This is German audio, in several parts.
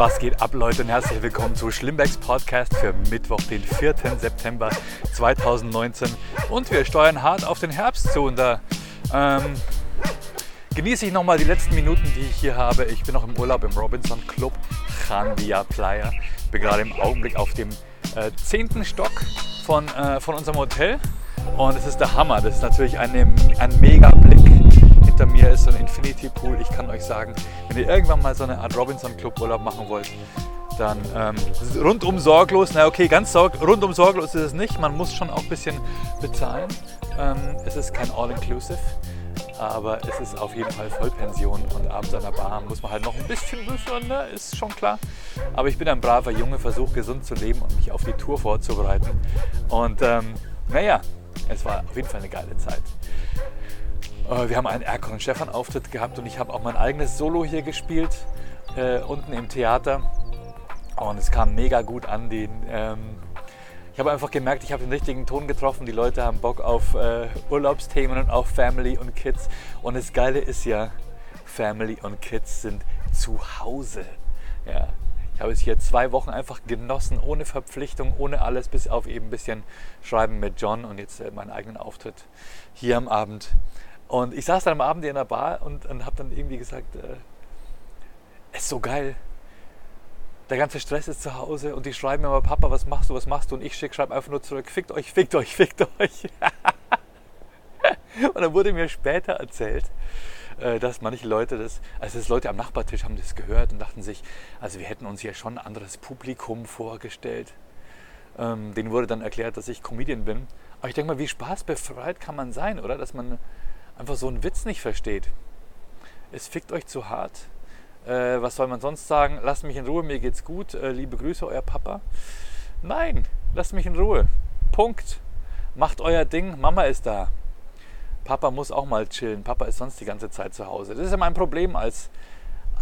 Was geht ab, Leute, und herzlich willkommen zu Schlimmbecks Podcast für Mittwoch, den 4. September 2019. Und wir steuern hart auf den Herbst zu. Und da ähm, genieße ich nochmal die letzten Minuten, die ich hier habe. Ich bin noch im Urlaub im Robinson Club Chandia Playa. Bin gerade im Augenblick auf dem äh, 10. Stock von, äh, von unserem Hotel. Und es ist der Hammer. Das ist natürlich eine, ein mega mir ist so ein Infinity Pool. Ich kann euch sagen, wenn ihr irgendwann mal so eine Art Robinson Club Urlaub machen wollt, dann ähm, rundum sorglos. Na okay, ganz sorg rundum sorglos ist es nicht. Man muss schon auch ein bisschen bezahlen. Ähm, es ist kein All-Inclusive, aber es ist auf jeden Fall Vollpension und abends an der Bar muss man halt noch ein bisschen büffeln, ne? ist schon klar. Aber ich bin ein braver Junge, versuche gesund zu leben und mich auf die Tour vorzubereiten. Und ähm, naja, es war auf jeden Fall eine geile Zeit. Äh, wir haben einen Erkon und Stefan Auftritt gehabt und ich habe auch mein eigenes Solo hier gespielt, äh, unten im Theater. Und es kam mega gut an. Den, ähm, ich habe einfach gemerkt, ich habe den richtigen Ton getroffen. Die Leute haben Bock auf äh, Urlaubsthemen und auf Family und Kids. Und das Geile ist ja, Family und Kids sind zu Hause. Ja, ich habe es hier zwei Wochen einfach genossen, ohne Verpflichtung, ohne alles, bis auf eben ein bisschen Schreiben mit John und jetzt äh, meinen eigenen Auftritt hier am Abend. Und ich saß dann am Abend in der Bar und, und habe dann irgendwie gesagt, äh, es ist so geil. Der ganze Stress ist zu Hause und die schreiben mir immer, Papa, was machst du, was machst du? Und ich schreibe einfach nur zurück, fickt euch, fickt euch, fickt euch. und dann wurde mir später erzählt, äh, dass manche Leute das, also das Leute am Nachbartisch haben das gehört und dachten sich, also wir hätten uns hier schon ein anderes Publikum vorgestellt. Ähm, denen wurde dann erklärt, dass ich Comedian bin. Aber ich denke mal, wie spaßbefreit kann man sein, oder? Dass man einfach so einen Witz nicht versteht. Es fickt euch zu hart. Äh, was soll man sonst sagen? Lasst mich in Ruhe, mir geht's gut. Äh, liebe Grüße, euer Papa. Nein, lasst mich in Ruhe. Punkt. Macht euer Ding, Mama ist da. Papa muss auch mal chillen. Papa ist sonst die ganze Zeit zu Hause. Das ist ja mein Problem als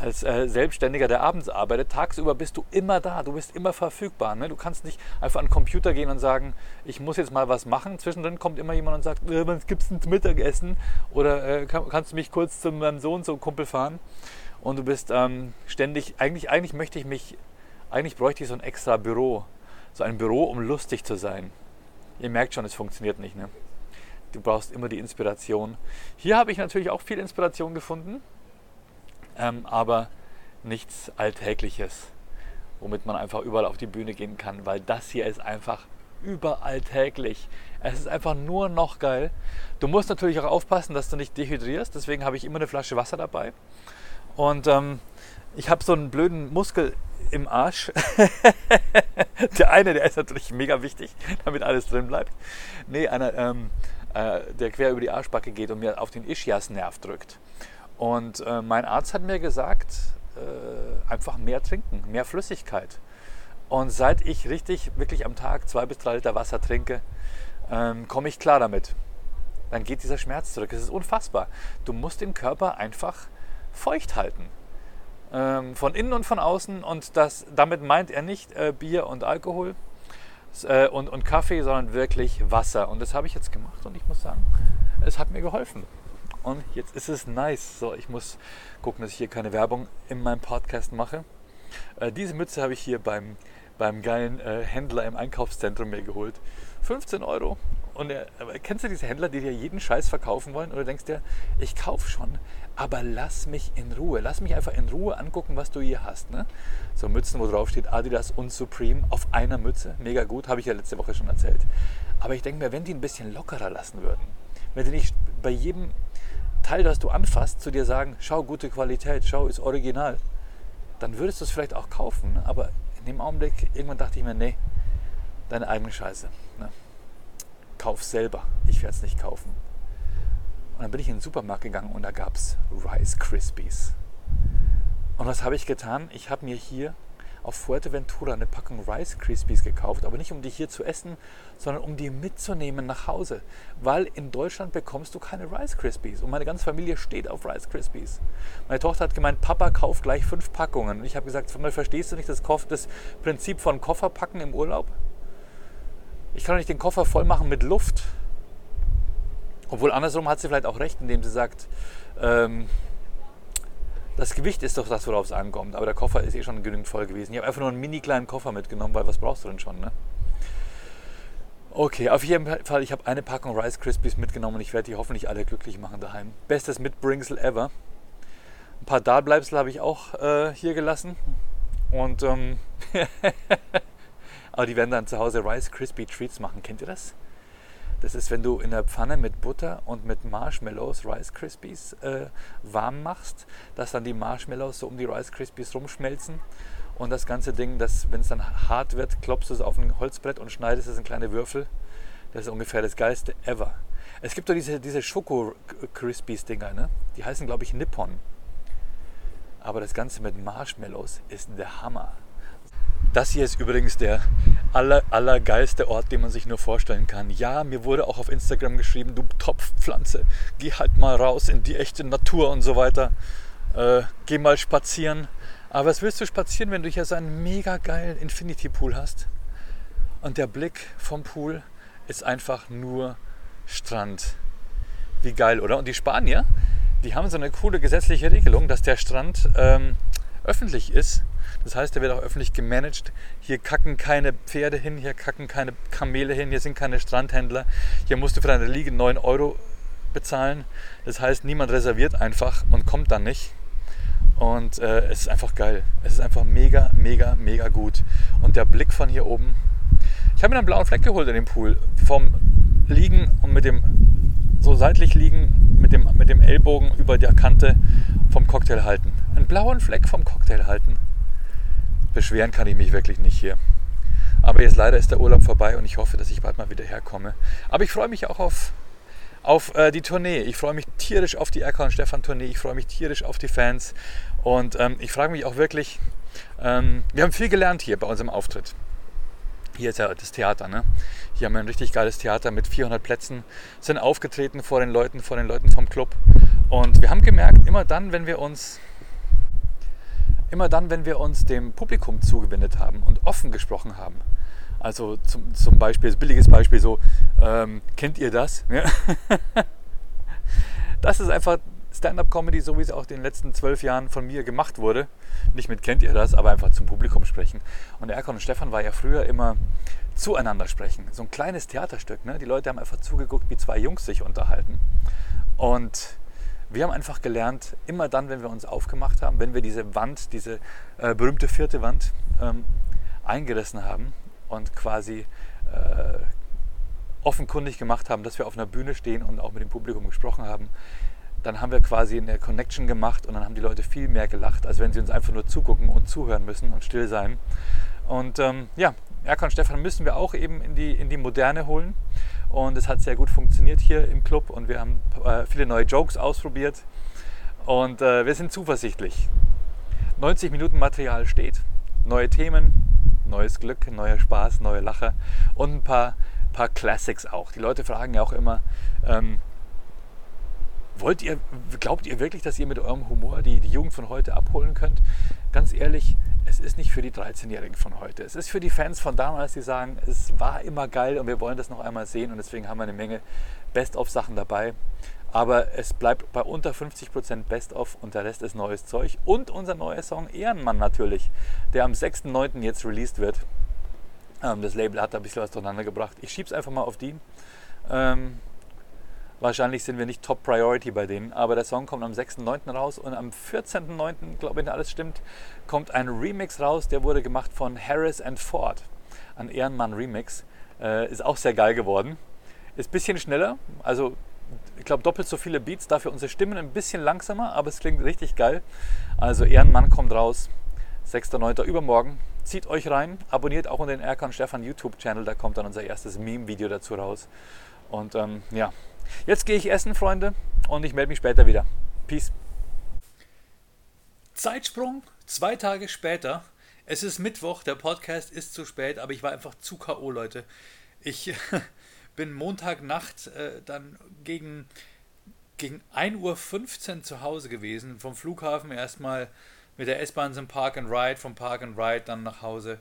als äh, Selbstständiger, der abends arbeitet, tagsüber bist du immer da, du bist immer verfügbar. Ne? Du kannst nicht einfach an den Computer gehen und sagen, ich muss jetzt mal was machen. Zwischendrin kommt immer jemand und sagt, äh, was gibt's denn zum Mittagessen? Oder äh, kann, kannst du mich kurz zu meinem Sohn, zum Kumpel fahren? Und du bist ähm, ständig, eigentlich, eigentlich möchte ich mich, eigentlich bräuchte ich so ein extra Büro. So ein Büro, um lustig zu sein. Ihr merkt schon, es funktioniert nicht. Ne? Du brauchst immer die Inspiration. Hier habe ich natürlich auch viel Inspiration gefunden ähm, aber nichts Alltägliches, womit man einfach überall auf die Bühne gehen kann, weil das hier ist einfach überall täglich. Es ist einfach nur noch geil. Du musst natürlich auch aufpassen, dass du nicht dehydrierst, deswegen habe ich immer eine Flasche Wasser dabei. Und ähm, ich habe so einen blöden Muskel im Arsch. der eine, der ist natürlich mega wichtig, damit alles drin bleibt. Nee, einer, ähm, äh, der quer über die Arschbacke geht und mir auf den Ischias-Nerv drückt. Und äh, mein Arzt hat mir gesagt, äh, einfach mehr trinken, mehr Flüssigkeit. Und seit ich richtig, wirklich am Tag zwei bis drei Liter Wasser trinke, ähm, komme ich klar damit. Dann geht dieser Schmerz zurück. Es ist unfassbar. Du musst den Körper einfach feucht halten. Ähm, von innen und von außen. Und das, damit meint er nicht äh, Bier und Alkohol äh, und, und Kaffee, sondern wirklich Wasser. Und das habe ich jetzt gemacht und ich muss sagen, es hat mir geholfen. Und jetzt ist es nice. So, ich muss gucken, dass ich hier keine Werbung in meinem Podcast mache. Äh, diese Mütze habe ich hier beim, beim geilen äh, Händler im Einkaufszentrum mir geholt. 15 Euro. Und äh, kennst du diese Händler, die dir jeden Scheiß verkaufen wollen? Oder denkst dir, ich kaufe schon, aber lass mich in Ruhe. Lass mich einfach in Ruhe angucken, was du hier hast. Ne? So Mützen, wo drauf steht Adidas und Supreme auf einer Mütze. Mega gut, habe ich ja letzte Woche schon erzählt. Aber ich denke mir, wenn die ein bisschen lockerer lassen würden, wenn die nicht bei jedem Teil, das du anfasst, zu dir sagen, schau, gute Qualität, schau, ist original, dann würdest du es vielleicht auch kaufen. Aber in dem Augenblick, irgendwann dachte ich mir, nee, deine eigene Scheiße. Ne? Kauf selber, ich werde es nicht kaufen. Und dann bin ich in den Supermarkt gegangen und da gab es Rice Krispies. Und was habe ich getan? Ich habe mir hier auf Fuerteventura eine Packung Rice Krispies gekauft, aber nicht um die hier zu essen, sondern um die mitzunehmen nach Hause. Weil in Deutschland bekommst du keine Rice Krispies. Und meine ganze Familie steht auf Rice Krispies. Meine Tochter hat gemeint, Papa, kauf gleich fünf Packungen. Und ich habe gesagt, verstehst du nicht das, das Prinzip von Kofferpacken im Urlaub? Ich kann doch nicht den Koffer voll machen mit Luft. Obwohl andersrum hat sie vielleicht auch recht, indem sie sagt, ähm, Das Gewicht ist doch das, worauf es ankommt. Aber der Koffer ist eh schon genügend voll gewesen. Ich habe einfach nur einen mini kleinen Koffer mitgenommen, weil was brauchst du denn schon, ne? Okay, auf jeden Fall, ich habe eine Packung Rice Krispies mitgenommen und ich werde die hoffentlich alle glücklich machen daheim. Bestes Mitbringsel ever. Ein paar Dahlbleibsel habe ich auch äh, hier gelassen. Und ähm, aber die werden dann zu Hause Rice Crispy Treats machen. Kennt ihr das? Das ist, wenn du in der Pfanne mit Butter und mit Marshmallows Rice Krispies äh, warm machst, dass dann die Marshmallows so um die Rice Krispies rumschmelzen und das ganze Ding, wenn es dann hart wird, klopfst du es auf ein Holzbrett und schneidest es in kleine Würfel. Das ist ungefähr das geilste ever. Es gibt doch diese, diese Schoko-Crispies-Dinger, ne? die heißen glaube ich Nippon. Aber das Ganze mit Marshmallows ist der Hammer. Das hier ist übrigens der aller, allergeilste Ort, den man sich nur vorstellen kann. Ja, mir wurde auch auf Instagram geschrieben, du Topfpflanze, geh halt mal raus in die echte Natur und so weiter. Äh, geh mal spazieren. Aber was willst du spazieren, wenn du hier so einen mega geilen Infinity Pool hast? Und der Blick vom Pool ist einfach nur Strand. Wie geil, oder? Und die Spanier, die haben so eine coole gesetzliche Regelung, dass der Strand ähm, öffentlich ist das heißt, er wird auch öffentlich gemanagt. Hier kacken keine Pferde hin, hier kacken keine Kamele hin, hier sind keine Strandhändler. Hier musst du für deine Liege 9 Euro bezahlen. Das heißt, niemand reserviert einfach und kommt dann nicht. Und äh, es ist einfach geil. Es ist einfach mega, mega, mega gut. Und der Blick von hier oben. Ich habe mir einen blauen Fleck geholt in dem Pool. Vom Liegen und mit dem so seitlich liegen, mit dem, mit dem Ellbogen über der Kante vom Cocktail halten. Einen blauen Fleck vom Cocktail halten beschweren kann ich mich wirklich nicht hier. Aber jetzt leider ist der Urlaub vorbei und ich hoffe, dass ich bald mal wieder herkomme. Aber ich freue mich auch auf, auf äh, die Tournee. Ich freue mich tierisch auf die Erkan und Stefan Tournee. Ich freue mich tierisch auf die Fans. Und ähm, ich frage mich auch wirklich, ähm, wir haben viel gelernt hier bei unserem Auftritt. Hier ist ja das Theater, ne? Hier haben ein richtig geiles Theater mit 400 Plätzen, sind aufgetreten vor den Leuten, vor den Leuten vom Club. Und wir haben gemerkt, immer dann, wenn wir uns immer dann, wenn wir uns dem Publikum zugewendet haben und offen gesprochen haben. Also zum, zum Beispiel, das billiges Beispiel so, ähm, kennt ihr das? Ja. Das ist einfach Stand-up-Comedy, so wie es auch in den letzten zwölf Jahren von mir gemacht wurde. Nicht mit kennt ihr das, aber einfach zum Publikum sprechen. Und Erkan und Stefan war ja früher immer zueinander sprechen. So ein kleines Theaterstück. Ne? Die Leute haben einfach zugeguckt, wie zwei Jungs sich unterhalten. Und wir haben einfach gelernt, immer dann, wenn wir uns aufgemacht haben, wenn wir diese Wand, diese äh, berühmte vierte Wand ähm, eingerissen haben und quasi äh, offenkundig gemacht haben, dass wir auf einer Bühne stehen und auch mit dem Publikum gesprochen haben, dann haben wir quasi eine Connection gemacht und dann haben die Leute viel mehr gelacht, als wenn sie uns einfach nur zugucken und zuhören müssen und still sein. Und ähm, ja, Erkan Stefan müssen wir auch eben in die, in die Moderne holen. Und es hat sehr gut funktioniert hier im Club und wir haben äh, viele neue Jokes ausprobiert. Und äh, wir sind zuversichtlich. 90 Minuten Material steht. Neue Themen, neues Glück, neuer Spaß, neue Lacher und ein paar, paar Classics auch. Die Leute fragen ja auch immer, ähm, wollt ihr, glaubt ihr wirklich, dass ihr mit eurem Humor die, die Jugend von heute abholen könnt? Ganz ehrlich, es ist nicht für die 13-Jährigen von heute. Es ist für die Fans von damals, die sagen, es war immer geil und wir wollen das noch einmal sehen und deswegen haben wir eine Menge Best-of-Sachen dabei. Aber es bleibt bei unter 50% Best-of und der Rest ist neues Zeug. Und unser neuer Song Ehrenmann natürlich, der am 6.9. jetzt released wird. Ähm, das Label hat da ein bisschen was durcheinander gebracht. Ich schiebe es einfach mal auf die. Ähm, Wahrscheinlich sind wir nicht Top Priority bei denen, aber der Song kommt am 6.9. raus und am 14.9., glaube ich, wenn alles stimmt, kommt ein Remix raus, der wurde gemacht von Harris and Ford. Ein Ehrenmann Remix. Äh, ist auch sehr geil geworden. Ist ein bisschen schneller, also ich glaube doppelt so viele Beats, dafür unsere Stimmen ein bisschen langsamer, aber es klingt richtig geil. Also Ehrenmann kommt raus, 6.9. übermorgen. Zieht euch rein, abonniert auch den Erkan Stefan YouTube-Channel, da kommt dann unser erstes Meme-Video dazu raus. Und ähm, ja, Jetzt gehe ich essen, Freunde, und ich melde mich später wieder. Peace. Zeitsprung, zwei Tage später. Es ist Mittwoch, der Podcast ist zu spät, aber ich war einfach zu K.O., Leute. Ich bin Montagnacht äh, dann gegen, gegen 1.15 Uhr zu Hause gewesen. Vom Flughafen erstmal mit der S-Bahn zum Park and Ride, vom Park and Ride dann nach Hause.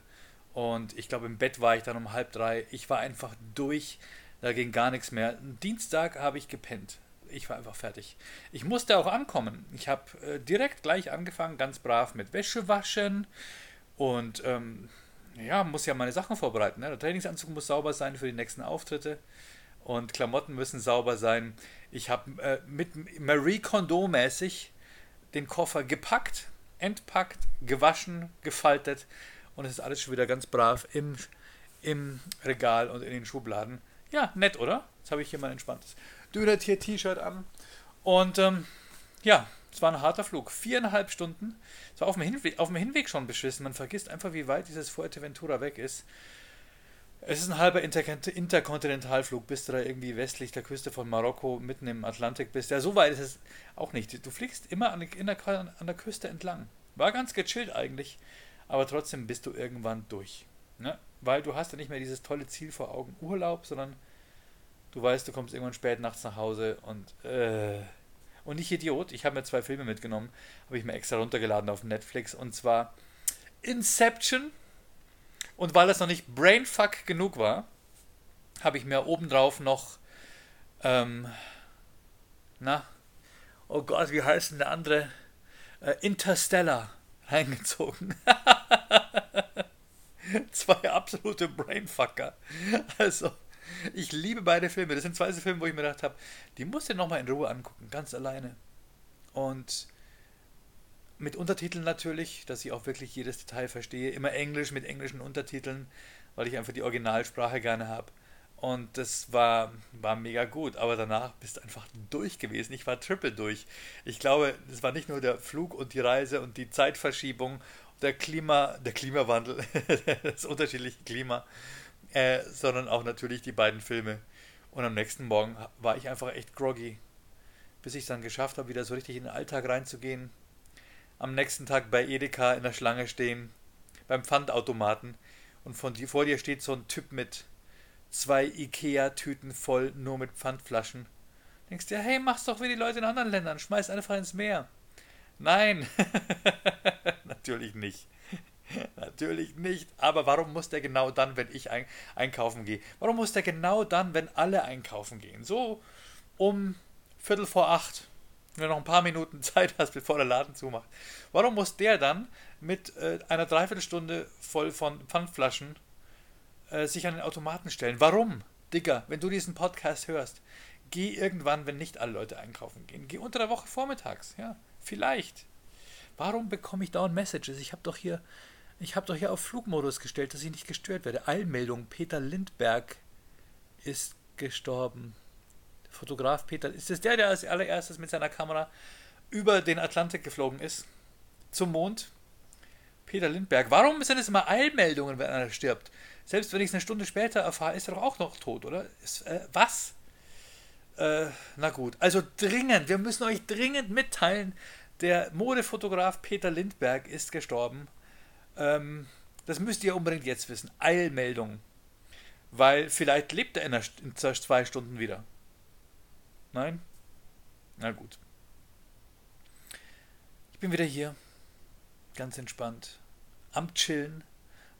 Und ich glaube, im Bett war ich dann um halb drei. Ich war einfach durch. Da ging gar nichts mehr. Dienstag habe ich gepennt. ich war einfach fertig. Ich musste auch ankommen. Ich habe äh, direkt gleich angefangen, ganz brav mit Wäsche waschen und ähm, ja, muss ja meine Sachen vorbereiten. Ne? Der Trainingsanzug muss sauber sein für die nächsten Auftritte und Klamotten müssen sauber sein. Ich habe äh, mit Marie Kondo mäßig den Koffer gepackt, entpackt, gewaschen, gefaltet und es ist alles schon wieder ganz brav im, im Regal und in den Schubladen. Ja, nett, oder? Jetzt habe ich hier mein entspanntes Döner-Tier-T-Shirt an. Und ähm, ja, es war ein harter Flug. Viereinhalb Stunden. Es war auf dem, Hinweg, auf dem Hinweg schon beschissen. Man vergisst einfach, wie weit dieses Fuerteventura weg ist. Es ist ein halber Interkontinentalflug, bis du da irgendwie westlich der Küste von Marokko mitten im Atlantik bist. Ja, so weit ist es auch nicht. Du fliegst immer an der, an der Küste entlang. War ganz gechillt eigentlich, aber trotzdem bist du irgendwann durch. Ne? Weil du hast ja nicht mehr dieses tolle Ziel vor Augen, Urlaub, sondern du weißt, du kommst irgendwann spät nachts nach Hause und äh, und ich Idiot, ich habe mir zwei Filme mitgenommen, habe ich mir extra runtergeladen auf Netflix und zwar Inception und weil das noch nicht Brainfuck genug war, habe ich mir obendrauf noch ähm, na, oh Gott, wie heißt denn der andere? Äh, Interstellar reingezogen. Zwei absolute Brainfucker. Also, ich liebe beide Filme. Das sind zwei Filme, wo ich mir gedacht habe, die musst du nochmal in Ruhe angucken, ganz alleine. Und mit Untertiteln natürlich, dass ich auch wirklich jedes Detail verstehe. Immer Englisch mit englischen Untertiteln, weil ich einfach die Originalsprache gerne habe. Und das war, war mega gut. Aber danach bist du einfach durch gewesen. Ich war triple durch. Ich glaube, es war nicht nur der Flug und die Reise und die Zeitverschiebung, der Klima, der Klimawandel, das unterschiedliche Klima, äh, sondern auch natürlich die beiden Filme. Und am nächsten Morgen war ich einfach echt groggy, bis ich es dann geschafft habe, wieder so richtig in den Alltag reinzugehen. Am nächsten Tag bei Edeka in der Schlange stehen, beim Pfandautomaten und von dir, vor dir steht so ein Typ mit zwei Ikea-Tüten voll nur mit Pfandflaschen. Denkst dir, hey, mach's doch wie die Leute in anderen Ländern, schmeiß einfach ins Meer. Nein, natürlich nicht. Natürlich nicht. Aber warum muss der genau dann, wenn ich ein einkaufen gehe? Warum muss der genau dann, wenn alle einkaufen gehen? So um Viertel vor acht, wenn du noch ein paar Minuten Zeit hast, bevor der Laden zumacht. Warum muss der dann mit äh, einer Dreiviertelstunde voll von Pfandflaschen äh, sich an den Automaten stellen? Warum? Digga, wenn du diesen Podcast hörst, geh irgendwann, wenn nicht alle Leute einkaufen gehen. Geh unter der Woche vormittags, ja. Vielleicht. Warum bekomme ich dauernd Messages? Ich habe doch hier ich habe doch hier auf Flugmodus gestellt, dass ich nicht gestört werde. Eilmeldung, Peter Lindberg ist gestorben. Fotograf Peter, ist das der, der als allererstes mit seiner Kamera über den Atlantik geflogen ist? Zum Mond? Peter Lindberg. Warum sind es immer Eilmeldungen, wenn einer stirbt? Selbst wenn ich es eine Stunde später erfahre, ist er doch auch noch tot, oder? Ist, äh, was? Äh, na gut. Also dringend, wir müssen euch dringend mitteilen, der Modefotograf Peter Lindberg ist gestorben. Ähm, das müsst ihr unbedingt jetzt wissen. Eilmeldung. Weil vielleicht lebt er in, in zwei Stunden wieder. Nein? Na gut. Ich bin wieder hier. Ganz entspannt. Am Chillen.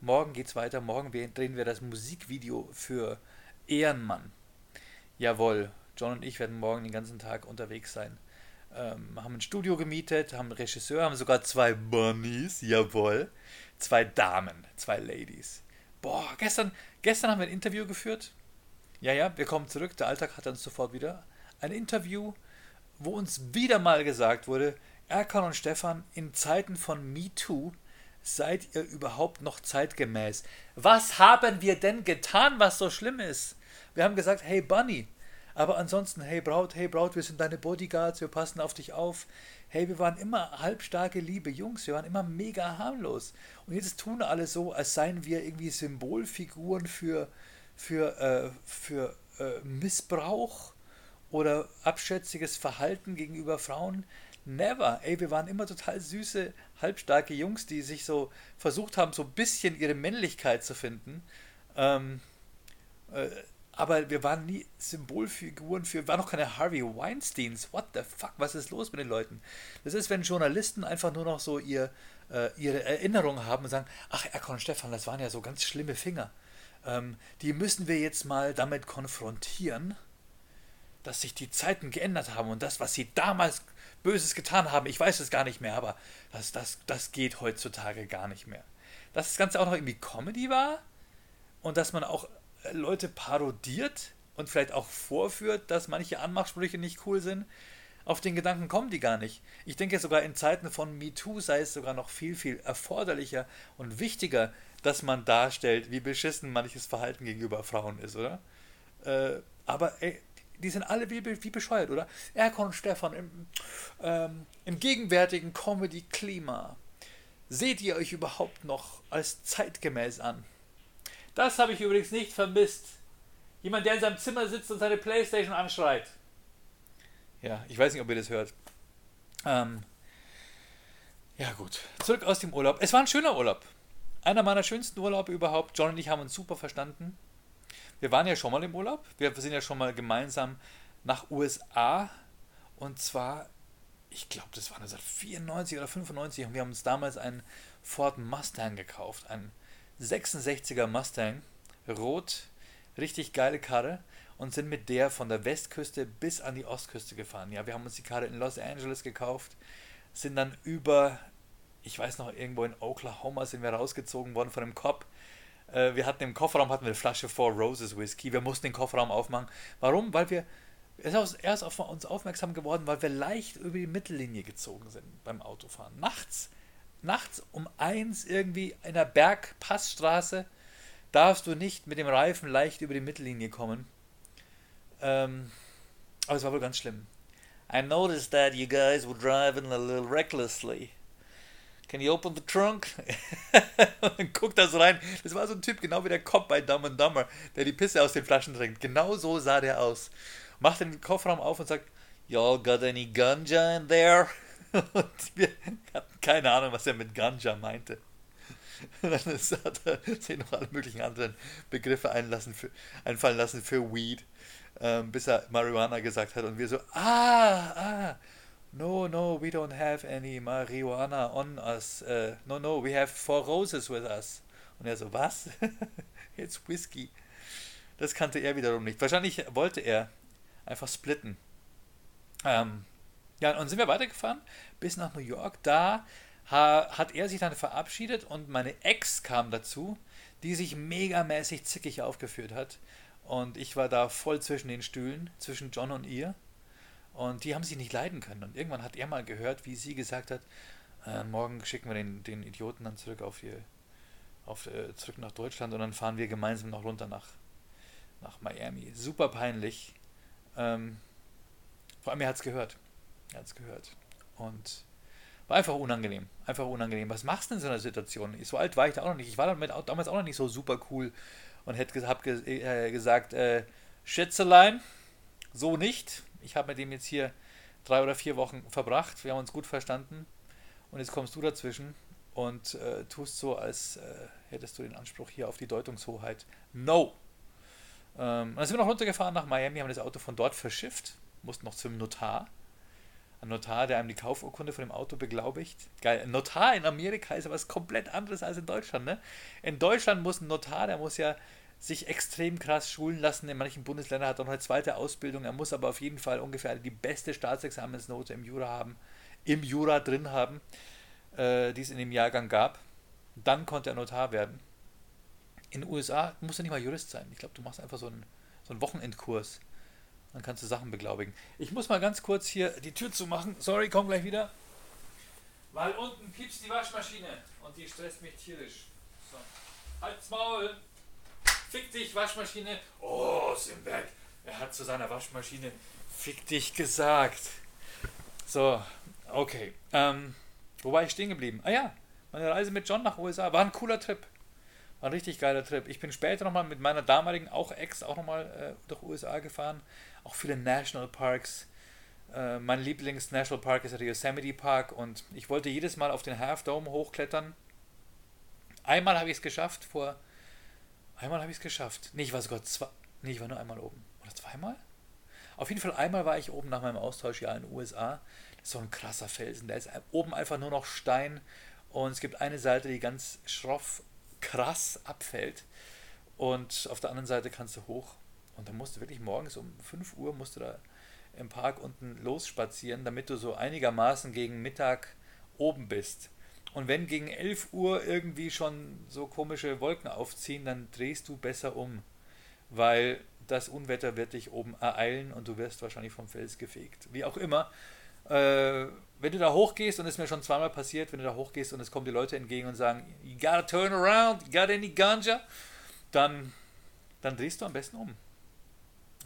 Morgen geht's weiter. Morgen drehen wir das Musikvideo für Ehrenmann. Jawohl. John und ich werden morgen den ganzen Tag unterwegs sein. Ähm, haben ein Studio gemietet, haben einen Regisseur, haben sogar zwei Bunnies. Jawohl zwei Damen, zwei Ladies. Boah, gestern, gestern haben wir ein Interview geführt. Ja, ja, wir kommen zurück. Der Alltag hat uns sofort wieder. Ein Interview, wo uns wieder mal gesagt wurde, Erkan und Stefan, in Zeiten von MeToo seid ihr überhaupt noch zeitgemäß? Was haben wir denn getan, was so schlimm ist? Wir haben gesagt, hey Bunny, aber ansonsten, hey Braut, hey Braut, wir sind deine Bodyguards, wir passen auf dich auf. Hey, wir waren immer halbstarke, liebe Jungs, wir waren immer mega harmlos. Und jetzt tun alle so, als seien wir irgendwie Symbolfiguren für, für, äh, für äh, Missbrauch oder abschätziges Verhalten gegenüber Frauen. Never. Ey, wir waren immer total süße, halbstarke Jungs, die sich so versucht haben, so ein bisschen ihre Männlichkeit zu finden. Ähm, äh, aber wir waren nie Symbolfiguren für, waren noch keine Harvey Weinsteins. What the fuck, was ist los mit den Leuten? Das ist, wenn Journalisten einfach nur noch so ihr, äh, ihre Erinnerungen haben und sagen, ach, Erkon Stefan, das waren ja so ganz schlimme Finger. Ähm, die müssen wir jetzt mal damit konfrontieren. dass sich die Zeiten geändert haben und das, was sie damals Böses getan haben, ich weiß es gar nicht mehr, aber das, das, das geht heutzutage gar nicht mehr. Dass das Ganze auch noch irgendwie Comedy war und dass man auch Leute parodiert und vielleicht auch vorführt, dass manche Anmachsprüche nicht cool sind. Auf den Gedanken kommen die gar nicht. Ich denke sogar in Zeiten von MeToo sei es sogar noch viel, viel erforderlicher und wichtiger, dass man darstellt, wie beschissen manches Verhalten gegenüber Frauen ist, oder? Äh, aber ey, die sind alle wie, wie bescheuert, oder? Erkon und Stefan, im, ähm, im gegenwärtigen Comedy-Klima, seht ihr euch überhaupt noch als zeitgemäß an? Das habe ich übrigens nicht vermisst. Jemand, der in seinem Zimmer sitzt und seine Playstation anschreit. Ja, ich weiß nicht, ob ihr das hört. Ähm, ja, gut. Zurück aus dem Urlaub. Es war ein schöner Urlaub. Einer meiner schönsten Urlaube überhaupt. John und ich haben uns super verstanden. Wir waren ja schon mal im Urlaub. Wir sind ja schon mal gemeinsam nach USA. Und zwar, ich glaube, das war 1994 oder 95. Und wir haben uns damals einen Ford Mustang gekauft. Ein 66er Mustang. Rot. Richtig geile Karre. Und sind mit der von der Westküste bis an die Ostküste gefahren. Ja, wir haben uns die Karre in Los Angeles gekauft. Sind dann über, ich weiß noch, irgendwo in Oklahoma sind wir rausgezogen worden von einem Cop äh, wir hatten im Kofferraum hatten wir eine Flasche Four Roses Whisky. Wir mussten den Kofferraum aufmachen. Warum? Weil wir er ist auf uns aufmerksam geworden, weil wir leicht über die Mittellinie gezogen sind beim Autofahren. Nachts, nachts um eins irgendwie in der Bergpassstraße darfst du nicht mit dem Reifen leicht über die Mittellinie kommen. Ähm, aber es war wohl ganz schlimm. I noticed that you guys were driving a little recklessly. Can you open the trunk? und dann guckt das rein. Das war so ein Typ, genau wie der Cop bei Dumb and Dumber, der die Pisse aus den Flaschen trinkt. Genau so sah der aus. Macht den Kofferraum auf und sagt, Y'all got any ganja in there? Und wir hatten keine Ahnung, was er mit Ganja meinte. Und dann hat er sich noch alle möglichen anderen Begriffe einlassen für, einfallen lassen für Weed, ähm, bis er Marihuana gesagt hat. Und wir so, ah, ah, no, no, we don't have any marijuana on us. Uh, no, no, we have four roses with us. Und er so, was? Jetzt Whisky. Das kannte er wiederum nicht. Wahrscheinlich wollte er einfach splitten. Ähm, ja, und sind wir weitergefahren bis nach New York. Da ha, hat er sich dann verabschiedet und meine Ex kam dazu, die sich megamäßig zickig aufgeführt hat. Und ich war da voll zwischen den Stühlen, zwischen John und ihr. Und die haben sich nicht leiden können. Und irgendwann hat er mal gehört, wie sie gesagt hat, äh, morgen schicken wir den, den Idioten dann zurück auf ihr, auf, äh, zurück nach Deutschland und dann fahren wir gemeinsam noch runter nach, nach Miami. Super peinlich. Ähm, vor allem er hat es gehört. Er es gehört. Und war einfach unangenehm. Einfach unangenehm. Was machst du in so einer Situation? So alt war ich da auch noch nicht. Ich war damit damals auch noch nicht so super cool und hätte hab äh, gesagt, äh, Schätzelein, so nicht ich habe mit dem jetzt hier drei oder vier Wochen verbracht, wir haben uns gut verstanden und jetzt kommst du dazwischen und äh, tust so, als äh, hättest du den Anspruch hier auf die Deutungshoheit. No! Ähm, dann sind wir noch runtergefahren nach Miami, haben das Auto von dort verschifft, mussten noch zum Notar. Ein Notar, der einem die Kaufurkunde von dem Auto beglaubigt. Geil. Ein Notar in Amerika ist aber was komplett anderes als in Deutschland. Ne? In Deutschland muss ein Notar, der muss ja sich extrem krass schulen lassen. In manchen Bundesländern hat er noch eine zweite Ausbildung. Er muss aber auf jeden Fall ungefähr die beste Staatsexamensnote im Jura haben, im Jura drin haben, äh, die es in dem Jahrgang gab. Dann konnte er Notar werden. In den USA musst du nicht mal Jurist sein. Ich glaube, du machst einfach so einen, so einen Wochenendkurs. Dann kannst du Sachen beglaubigen. Ich muss mal ganz kurz hier die Tür zumachen. Sorry, komm gleich wieder. Weil unten piepst die Waschmaschine und die stresst mich tierisch. So. Halt's Maul! Fick dich, Waschmaschine. Oh, Simberg. Er hat zu seiner Waschmaschine Fick dich gesagt. So, okay. Ähm, wo war ich stehen geblieben? Ah ja, meine Reise mit John nach USA. War ein cooler Trip. War ein richtig geiler Trip. Ich bin später nochmal mit meiner damaligen, auch Ex, auch nochmal äh, durch USA gefahren. Auch viele National Parks. Äh, mein Lieblings-National Park ist der Yosemite Park und ich wollte jedes Mal auf den Half Dome hochklettern. Einmal habe ich es geschafft, vor Einmal habe ich es geschafft. Nee, ich war sogar zwei. Nee, ich war nur einmal oben. Oder zweimal? Auf jeden Fall einmal war ich oben nach meinem Austauschjahr in den USA. Das ist so ein krasser Felsen. Der ist oben einfach nur noch Stein. Und es gibt eine Seite, die ganz schroff, krass abfällt. Und auf der anderen Seite kannst du hoch. Und dann musst du wirklich morgens um 5 Uhr musst du da im Park unten losspazieren, damit du so einigermaßen gegen Mittag oben bist. Und wenn gegen 11 Uhr irgendwie schon so komische Wolken aufziehen, dann drehst du besser um, weil das Unwetter wird dich oben ereilen und du wirst wahrscheinlich vom Fels gefegt. Wie auch immer. Äh, wenn du da hochgehst, und es ist mir schon zweimal passiert, wenn du da hochgehst und es kommen die Leute entgegen und sagen, you gotta turn around, you got any ganja, dann, dann drehst du am besten um.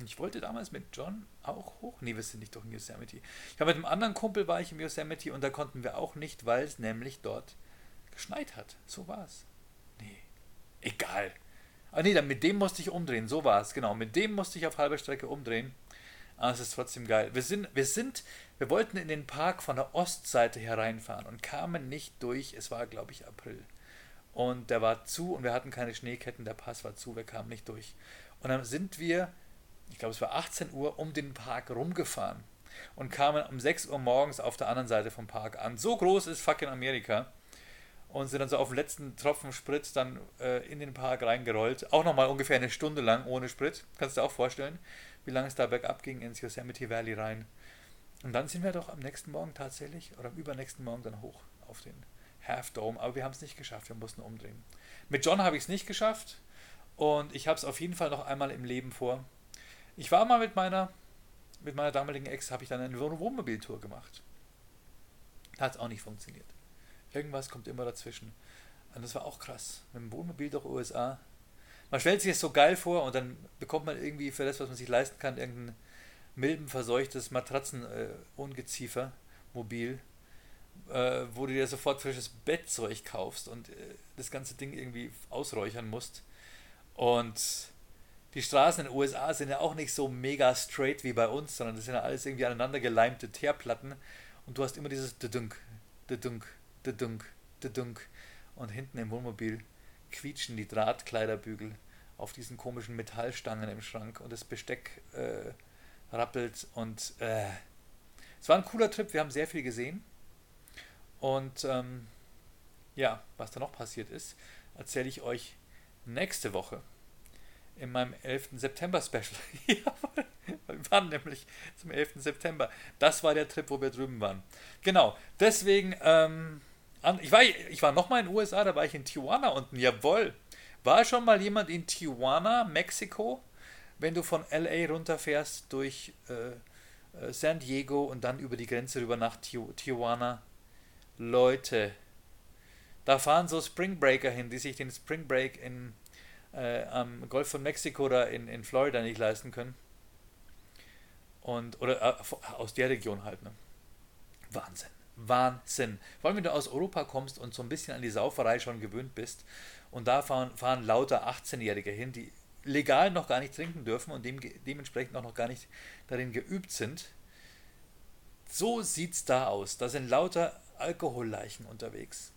Ich wollte damals mit John auch hoch. Nee, wir sind nicht durch Yosemite. Ich habe mit einem anderen Kumpel war ich im Yosemite und da konnten wir auch nicht, weil es nämlich dort geschneit hat. So war es. Nee. Egal. Ah nee, dann mit dem musste ich umdrehen. So war es, genau. Mit dem musste ich auf halber Strecke umdrehen. Aber es ist trotzdem geil. Wir sind, wir sind, wir wollten in den Park von der Ostseite hereinfahren und kamen nicht durch. Es war, glaube ich, April. Und der war zu und wir hatten keine Schneeketten. Der Pass war zu, wir kamen nicht durch. Und dann sind wir ich glaube es war 18 Uhr, um den Park rumgefahren und kamen um 6 Uhr morgens auf der anderen Seite vom Park an. So groß ist fucking Amerika. Und sind dann so auf den letzten Tropfen Sprit dann äh, in den Park reingerollt. Auch nochmal ungefähr eine Stunde lang ohne Sprit. Kannst du dir auch vorstellen, wie lange es da bergab ging ins Yosemite Valley rein. Und dann sind wir doch am nächsten Morgen tatsächlich, oder am übernächsten Morgen dann hoch auf den Half Dome. Aber wir haben es nicht geschafft, wir mussten umdrehen. Mit John habe ich es nicht geschafft. Und ich habe es auf jeden Fall noch einmal im Leben vor. Ich war mal mit meiner, mit meiner damaligen Ex, habe ich dann eine Wohnmobiltour gemacht. Hat es auch nicht funktioniert. Irgendwas kommt immer dazwischen. Und das war auch krass. Mit dem Wohnmobil durch USA. Man stellt sich das so geil vor und dann bekommt man irgendwie für das, was man sich leisten kann, irgendein milbenverseuchtes Matratzenungeziefer, äh, Mobil, äh, wo du dir sofort frisches Bettzeug kaufst und äh, das ganze Ding irgendwie ausräuchern musst. Und die Straßen in den USA sind ja auch nicht so mega straight wie bei uns, sondern das sind ja alles irgendwie aneinander geleimte Teerplatten. Und du hast immer dieses Dedunk, Dedunk, Dedunk, Dedunk und hinten im Wohnmobil quietschen die Drahtkleiderbügel auf diesen komischen Metallstangen im Schrank und das Besteck äh, rappelt und äh, es war ein cooler Trip, wir haben sehr viel gesehen. Und ähm, ja, was da noch passiert ist, erzähle ich euch nächste Woche in meinem 11. September Special. ja, wir waren nämlich zum 11. September. Das war der Trip, wo wir drüben waren. Genau, deswegen, ähm, ich war, ich war nochmal in den USA, da war ich in Tijuana unten. Jawohl. War schon mal jemand in Tijuana, Mexiko? Wenn du von LA runterfährst durch äh, äh, San Diego und dann über die Grenze rüber nach Tijuana. Leute, da fahren so Spring Breaker hin, die sich den Spring Break in äh, am Golf von Mexiko oder in, in Florida nicht leisten können. Und, oder äh, aus der Region halt. Ne? Wahnsinn. Wahnsinn. Vor allem, wenn du aus Europa kommst und so ein bisschen an die Sauferei schon gewöhnt bist. Und da fahren, fahren lauter 18-Jährige hin, die legal noch gar nicht trinken dürfen und dem, dementsprechend auch noch gar nicht darin geübt sind. So sieht's da aus. Da sind lauter Alkoholleichen unterwegs.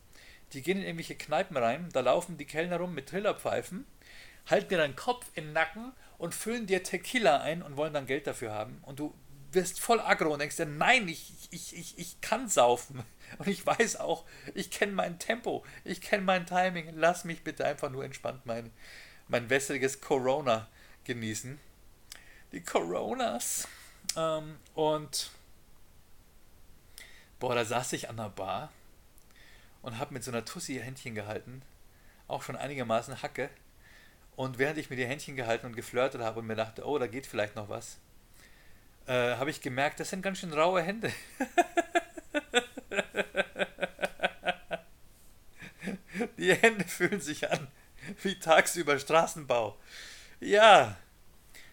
Die gehen in irgendwelche Kneipen rein, da laufen die Kellner rum mit Trillerpfeifen halten dir deinen Kopf in den Nacken und füllen dir Tequila ein und wollen dann Geld dafür haben. Und du wirst voll aggro und denkst dir, nein, ich, ich, ich, ich kann saufen. Und ich weiß auch, ich kenne mein Tempo, ich kenne mein Timing. Lass mich bitte einfach nur entspannt mein, mein wässriges Corona genießen. Die Coronas. Ähm, und boah, da saß ich an der Bar und habe mit so einer Tussi Händchen gehalten. Auch schon einigermaßen Hacke. Und während ich mir die Händchen gehalten und geflirtet habe und mir dachte, oh, da geht vielleicht noch was, äh, habe ich gemerkt, das sind ganz schön raue Hände. die Hände fühlen sich an wie tagsüber Straßenbau. Ja,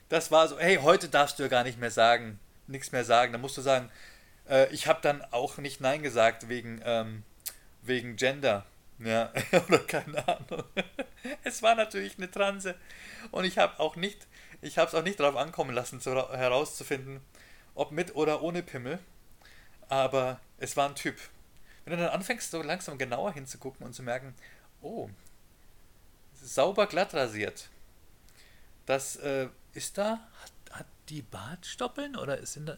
das war so, hey, heute darfst du ja gar nicht mehr sagen, nichts mehr sagen. Da musst du sagen, äh, ich habe dann auch nicht Nein gesagt wegen, ähm, wegen Gender. Ja, oder keine Ahnung. Es war natürlich eine Transe. Und ich habe auch nicht, ich habe es auch nicht darauf ankommen lassen, zu, herauszufinden, ob mit oder ohne Pimmel. Aber es war ein Typ. Wenn du dann anfängst, so langsam genauer hinzugucken und zu merken, oh, sauber glatt rasiert. Das äh, ist da, hat, hat die Bartstoppeln oder ist in der.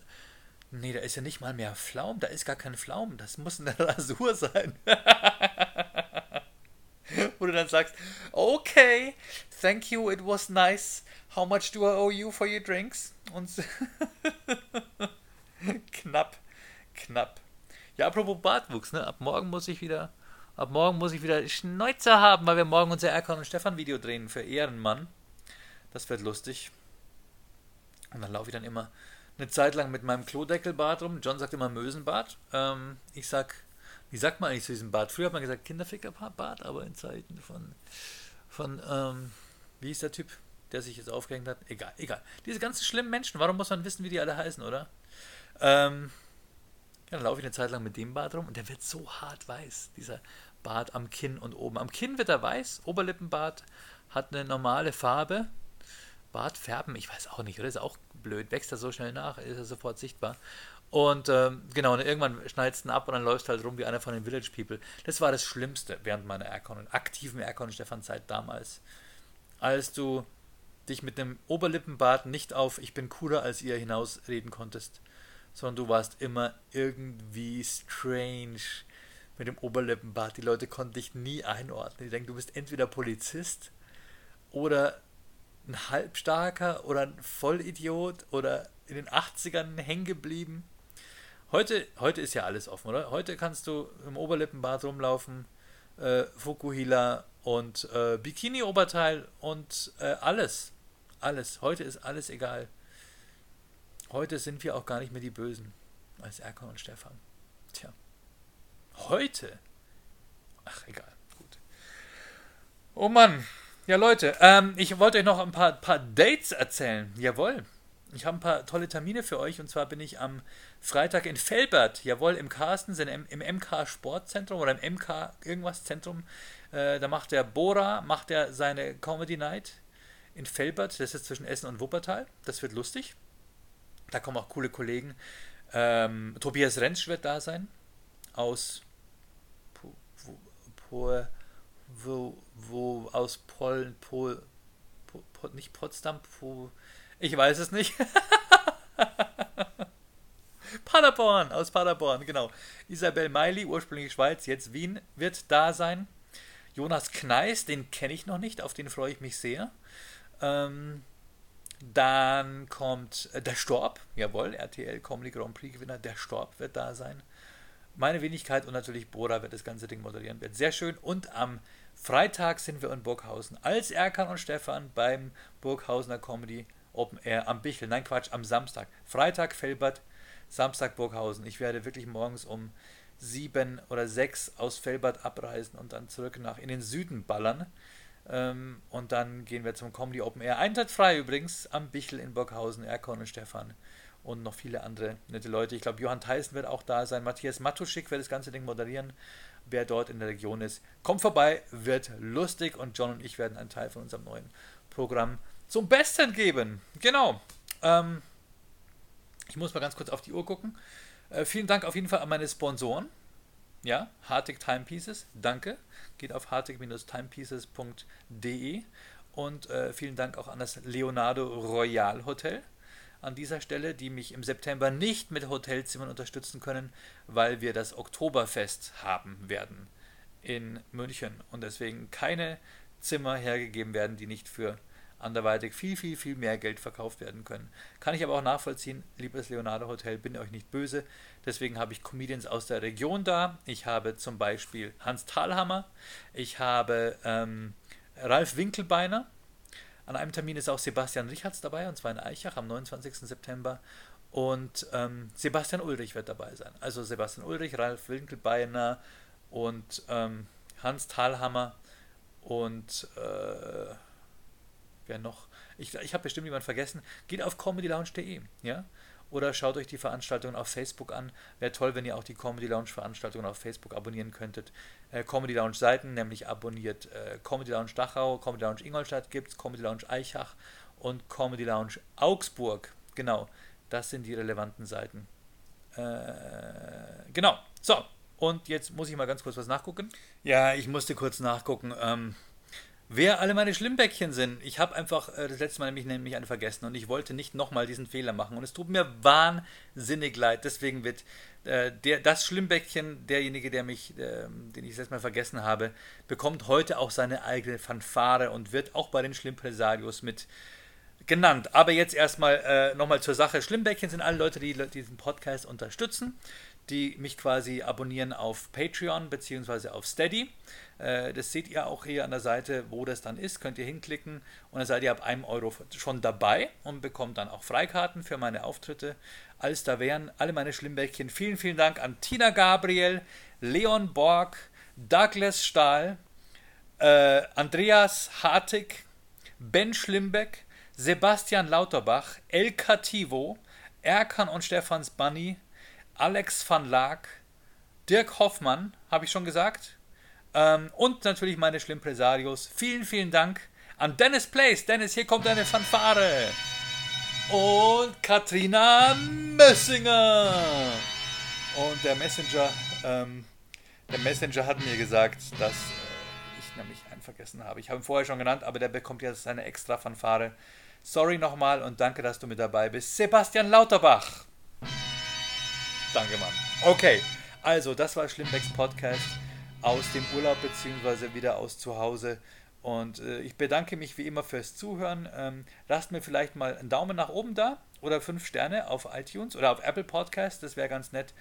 Nee, da ist ja nicht mal mehr Flaum, da ist gar kein Flaum, das muss eine Rasur sein. wo du dann sagst, okay, thank you, it was nice. How much do I owe you for your drinks? Und knapp, knapp. Ja, apropos Bartwuchs, ne? Ab morgen muss ich wieder, ab morgen muss ich wieder Schnäuzer haben, weil wir morgen unser Erkan und Stefan Video drehen für Ehrenmann. Das wird lustig. Und dann laufe ich dann immer eine Zeit lang mit meinem Klodeckelbart rum. John sagt immer Mösenbart. Ähm, ich sag, wie sagt man eigentlich zu diesem Bart? Früher hat man gesagt Kinderfickerbart, aber in Zeiten von, von ähm, wie ist der Typ, der sich jetzt aufgehängt hat? Egal, egal. Diese ganzen schlimmen Menschen, warum muss man wissen, wie die alle heißen, oder? Ähm, ja, dann laufe ich eine Zeit lang mit dem Bart rum und der wird so hart weiß, dieser Bart am Kinn und oben. Am Kinn wird er weiß, Oberlippenbart hat eine normale Farbe. Bart färben, ich weiß auch nicht, oder? Ist auch blöd, wächst er so schnell nach, ist er sofort sichtbar. Und ähm, genau, und irgendwann schneidest du ihn ab und dann läufst du halt rum wie einer von den Village People. Das war das Schlimmste während meiner Aircon, aktiven Aircon Stefan Zeit damals. Als du dich mit einem Oberlippenbart nicht auf ich bin cooler als ihr hinausreden konntest sondern du warst immer irgendwie strange mit dem Oberlippenbart. Die Leute konnten dich nie einordnen. Die denken, du bist entweder Polizist oder ein Halbstarker oder ein Vollidiot oder in den 80ern hängen geblieben. Heute, heute ist ja alles offen, oder? Heute kannst du im Oberlippenbart rumlaufen, äh, Fukuhila und äh, Bikini-Oberteil und äh, alles. Alles. Heute ist alles egal. Heute sind wir auch gar nicht mehr die Bösen als Erkan und Stefan. Tja. Heute? Ach, egal. Gut. Oh Mann. Ja, Leute, ähm, ich wollte euch noch ein paar, paar Dates erzählen. Jawohl. Ich habe ein paar tolle Termine für euch und zwar bin ich am Freitag in Felbert, jawohl, im Carstens, im, im MK Sportzentrum oder im MK irgendwas Zentrum. Äh, da macht der Bora, macht er seine Comedy Night in Felbert, das ist zwischen Essen und Wuppertal. Das wird lustig. Da kommen auch coole Kollegen. Ähm, Tobias Rentsch wird da sein. Aus po, po, wo, wo, aus Polen, Pol, po, nicht Potsdam, po, ich weiß es nicht. Paderborn, aus Paderborn, genau. Isabel Meili, ursprünglich Schweiz, jetzt Wien, wird da sein. Jonas Kneis, den kenne ich noch nicht, auf den freue ich mich sehr. Ähm, dann kommt äh, der Storb, jawohl, RTL Comedy Grand Prix Gewinner, der Storb wird da sein. Meine Wenigkeit und natürlich Bora wird das ganze Ding moderieren, wird sehr schön. Und am Freitag sind wir in Burghausen als Erkan und Stefan beim Burghausener Comedy Open Air am Bichel. Nein, Quatsch, am Samstag. Freitag Felbert, Samstag Burghausen. Ich werde wirklich morgens um sieben oder sechs aus Felbert abreisen und dann zurück nach in den Süden ballern. Ähm, und dann gehen wir zum Comedy Open Air. Eintritt frei übrigens am Bichel in Burghausen, Erkon und Stefan und noch viele andere nette Leute. Ich glaube, Johann Theissen wird auch da sein. Matthias Matuschik wird das ganze Ding moderieren. Wer dort in der Region ist, kommt vorbei, wird lustig und John und ich werden einen Teil von unserem neuen Programm zum Besten geben. Genau. Ähm, ich muss mal ganz kurz auf die Uhr gucken. Äh, vielen Dank auf jeden Fall an meine Sponsoren. Ja, Hartig Timepieces, danke. Geht auf hartig-timepieces.de und äh, vielen Dank auch an das Leonardo Royal Hotel an dieser Stelle, die mich im September nicht mit Hotelzimmern unterstützen können, weil wir das Oktoberfest haben werden in München und deswegen keine Zimmer hergegeben werden, die nicht für anderweitig viel, viel, viel mehr Geld verkauft werden können. Kann ich aber auch nachvollziehen, liebes Leonardo Hotel, bin euch nicht böse. Deswegen habe ich Comedians aus der Region da. Ich habe zum Beispiel Hans Thalhammer, ich habe ähm, Ralf Winkelbeiner. An einem Termin ist auch Sebastian Richards dabei, und zwar in Eichach am 29. September. Und ähm, Sebastian Ulrich wird dabei sein. Also Sebastian Ulrich, Ralf Winkelbeiner und ähm, Hans Thalhammer und äh, wer noch? Ich, ich habe bestimmt jemanden vergessen. Geht auf comedylounge.de, ja? Oder schaut euch die Veranstaltungen auf Facebook an. Wäre toll, wenn ihr auch die Comedy Lounge Veranstaltungen auf Facebook abonnieren könntet. Äh, Comedy Lounge Seiten, nämlich abonniert äh, Comedy Lounge Dachau, Comedy Lounge Ingolstadt gibt es, Comedy Lounge Eichach und Comedy Lounge Augsburg. Genau, das sind die relevanten Seiten. Äh, genau, so. Und jetzt muss ich mal ganz kurz was nachgucken. Ja, ich musste kurz nachgucken. Ähm, wer alle meine Schlimmbäckchen sind. Ich habe einfach äh, das letzte Mal nämlich, nämlich eine vergessen und ich wollte nicht nochmal diesen Fehler machen. Und es tut mir wahnsinnig leid. Deswegen wird äh, der, das Schlimmbäckchen, derjenige, der mich, äh, den ich das letzte Mal vergessen habe, bekommt heute auch seine eigene Fanfare und wird auch bei den Schlimmpresarios mit genannt. Aber jetzt erstmal äh, nochmal zur Sache. Schlimmbäckchen sind alle Leute, die diesen Podcast unterstützen die mich quasi abonnieren auf Patreon bzw. auf Steady. Äh, das seht ihr auch hier an der Seite, wo das dann ist. Könnt ihr hinklicken und dann seid ihr ab einem Euro schon dabei und bekommt dann auch Freikarten für meine Auftritte. Alles da wären alle meine Schlimmbäckchen. Vielen, vielen Dank an Tina Gabriel, Leon Borg, Douglas Stahl, äh, Andreas Hartig, Ben Schlimbeck, Sebastian Lauterbach, El Cativo, Erkan und Stefans Bunny, Alex van Laak, Dirk Hoffmann, habe ich schon gesagt. Ähm, und natürlich meine Schlimmpresarios. Vielen, vielen Dank an Dennis Place. Dennis, hier kommt eine Fanfare. Und Katrina Mössinger. Und der Messenger, ähm, der Messenger hat mir gesagt, dass äh, ich nämlich einen vergessen habe. Ich habe ihn vorher schon genannt, aber der bekommt jetzt eine extra Fanfare. Sorry nochmal und danke, dass du mit dabei bist. Sebastian Lauterbach. Danke, Mann. Okay, also das war Schlimmbecks Podcast aus dem Urlaub beziehungsweise wieder aus zu Hause. Und äh, ich bedanke mich wie immer fürs Zuhören. Ähm, lasst mir vielleicht mal einen Daumen nach oben da oder fünf Sterne auf iTunes oder auf Apple Podcast, das wäre ganz nett.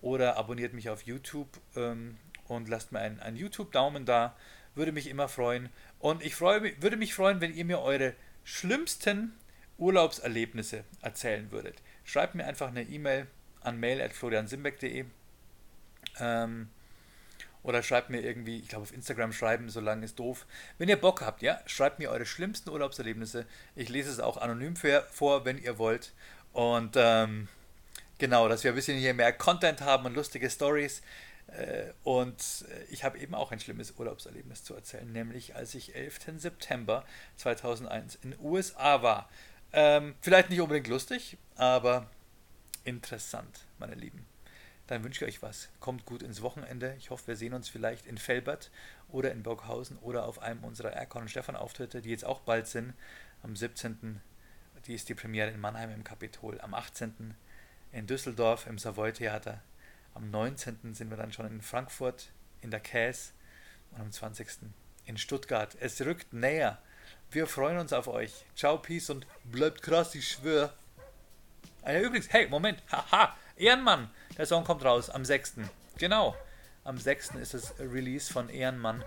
Oder abonniert mich auf YouTube ähm, und lasst mir einen, einen YouTube-Daumen da. Würde mich immer freuen. Und ich freu, würde mich freuen, wenn ihr mir eure schlimmsten Urlaubserlebnisse erzählen würdet. Schreibt mir einfach eine E-Mail an mail.floriansimbeck.de ähm, oder schreibt mir irgendwie, ich glaube auf Instagram schreiben, solange ist doof. Wenn ihr Bock habt, ja, schreibt mir eure schlimmsten Urlaubserlebnisse. Ich lese es auch anonym für, vor, wenn ihr wollt. Und ähm, genau, dass wir ein bisschen hier mehr Content haben und lustige Stories. Äh, und ich habe eben auch ein schlimmes Urlaubserlebnis zu erzählen, nämlich als ich 11. September 2001 in den USA war. Ähm, vielleicht nicht unbedingt lustig, aber interessant, meine Lieben. Dann wünsche ich euch was. Kommt gut ins Wochenende. Ich hoffe, wir sehen uns vielleicht in Felbert oder in Burghausen oder auf einem unserer Erkon und Stefan Auftritte, die jetzt auch bald sind. Am 17. Die ist die Premiere in Mannheim im Kapitol. Am 18. in Düsseldorf im Savoy Theater. Am 19. sind wir dann schon in Frankfurt in der Käse und am 20. in Stuttgart. Es rückt näher. Wir freuen uns auf euch. Ciao, Peace und bleibt krass, ich schwöre. Ja, übrigens, hey, Moment, haha, Ehrenmann, der Song kommt raus am 6. Genau, am 6. ist das Release von Ehrenmann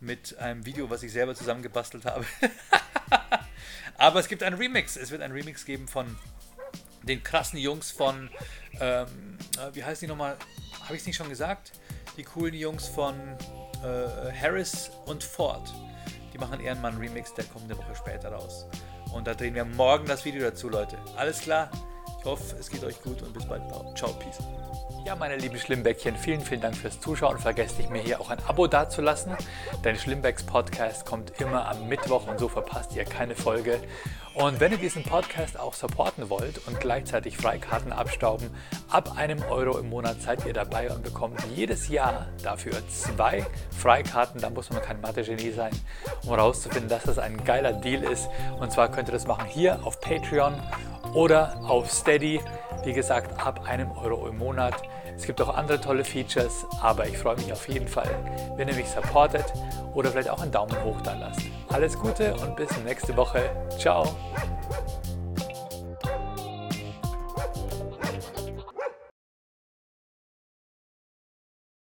mit einem Video, was ich selber zusammengebastelt habe. Aber es gibt einen Remix, es wird einen Remix geben von den krassen Jungs von, ähm, äh, wie heißt die nochmal, habe ich es nicht schon gesagt? Die coolen Jungs von äh, Harris und Ford. Die machen Ehrenmann Remix, der kommt eine Woche später raus. Und da drehen wir morgen das Video dazu, Leute. Alles klar? Hoffe, es geht euch gut und bis bald. Ciao, Peace. Ja, meine lieben Schlimmbäckchen, vielen, vielen Dank fürs Zuschauen. Vergesst nicht, mir hier auch ein Abo dazulassen, denn Schlimmbecks Podcast kommt immer am Mittwoch und so verpasst ihr keine Folge. Und wenn ihr diesen Podcast auch supporten wollt und gleichzeitig Freikarten abstauben, ab einem Euro im Monat seid ihr dabei und bekommt jedes Jahr dafür zwei Freikarten. Da muss man kein Mathe-Genie sein, um herauszufinden, dass das ein geiler Deal ist. Und zwar könnt ihr das machen hier auf Patreon oder auf Steady. Wie gesagt, ab einem Euro im Monat. Es gibt auch andere tolle Features, aber ich freue mich auf jeden Fall, wenn ihr mich supportet oder vielleicht auch einen Daumen hoch da lasst. Alles Gute und bis nächste Woche. Ciao.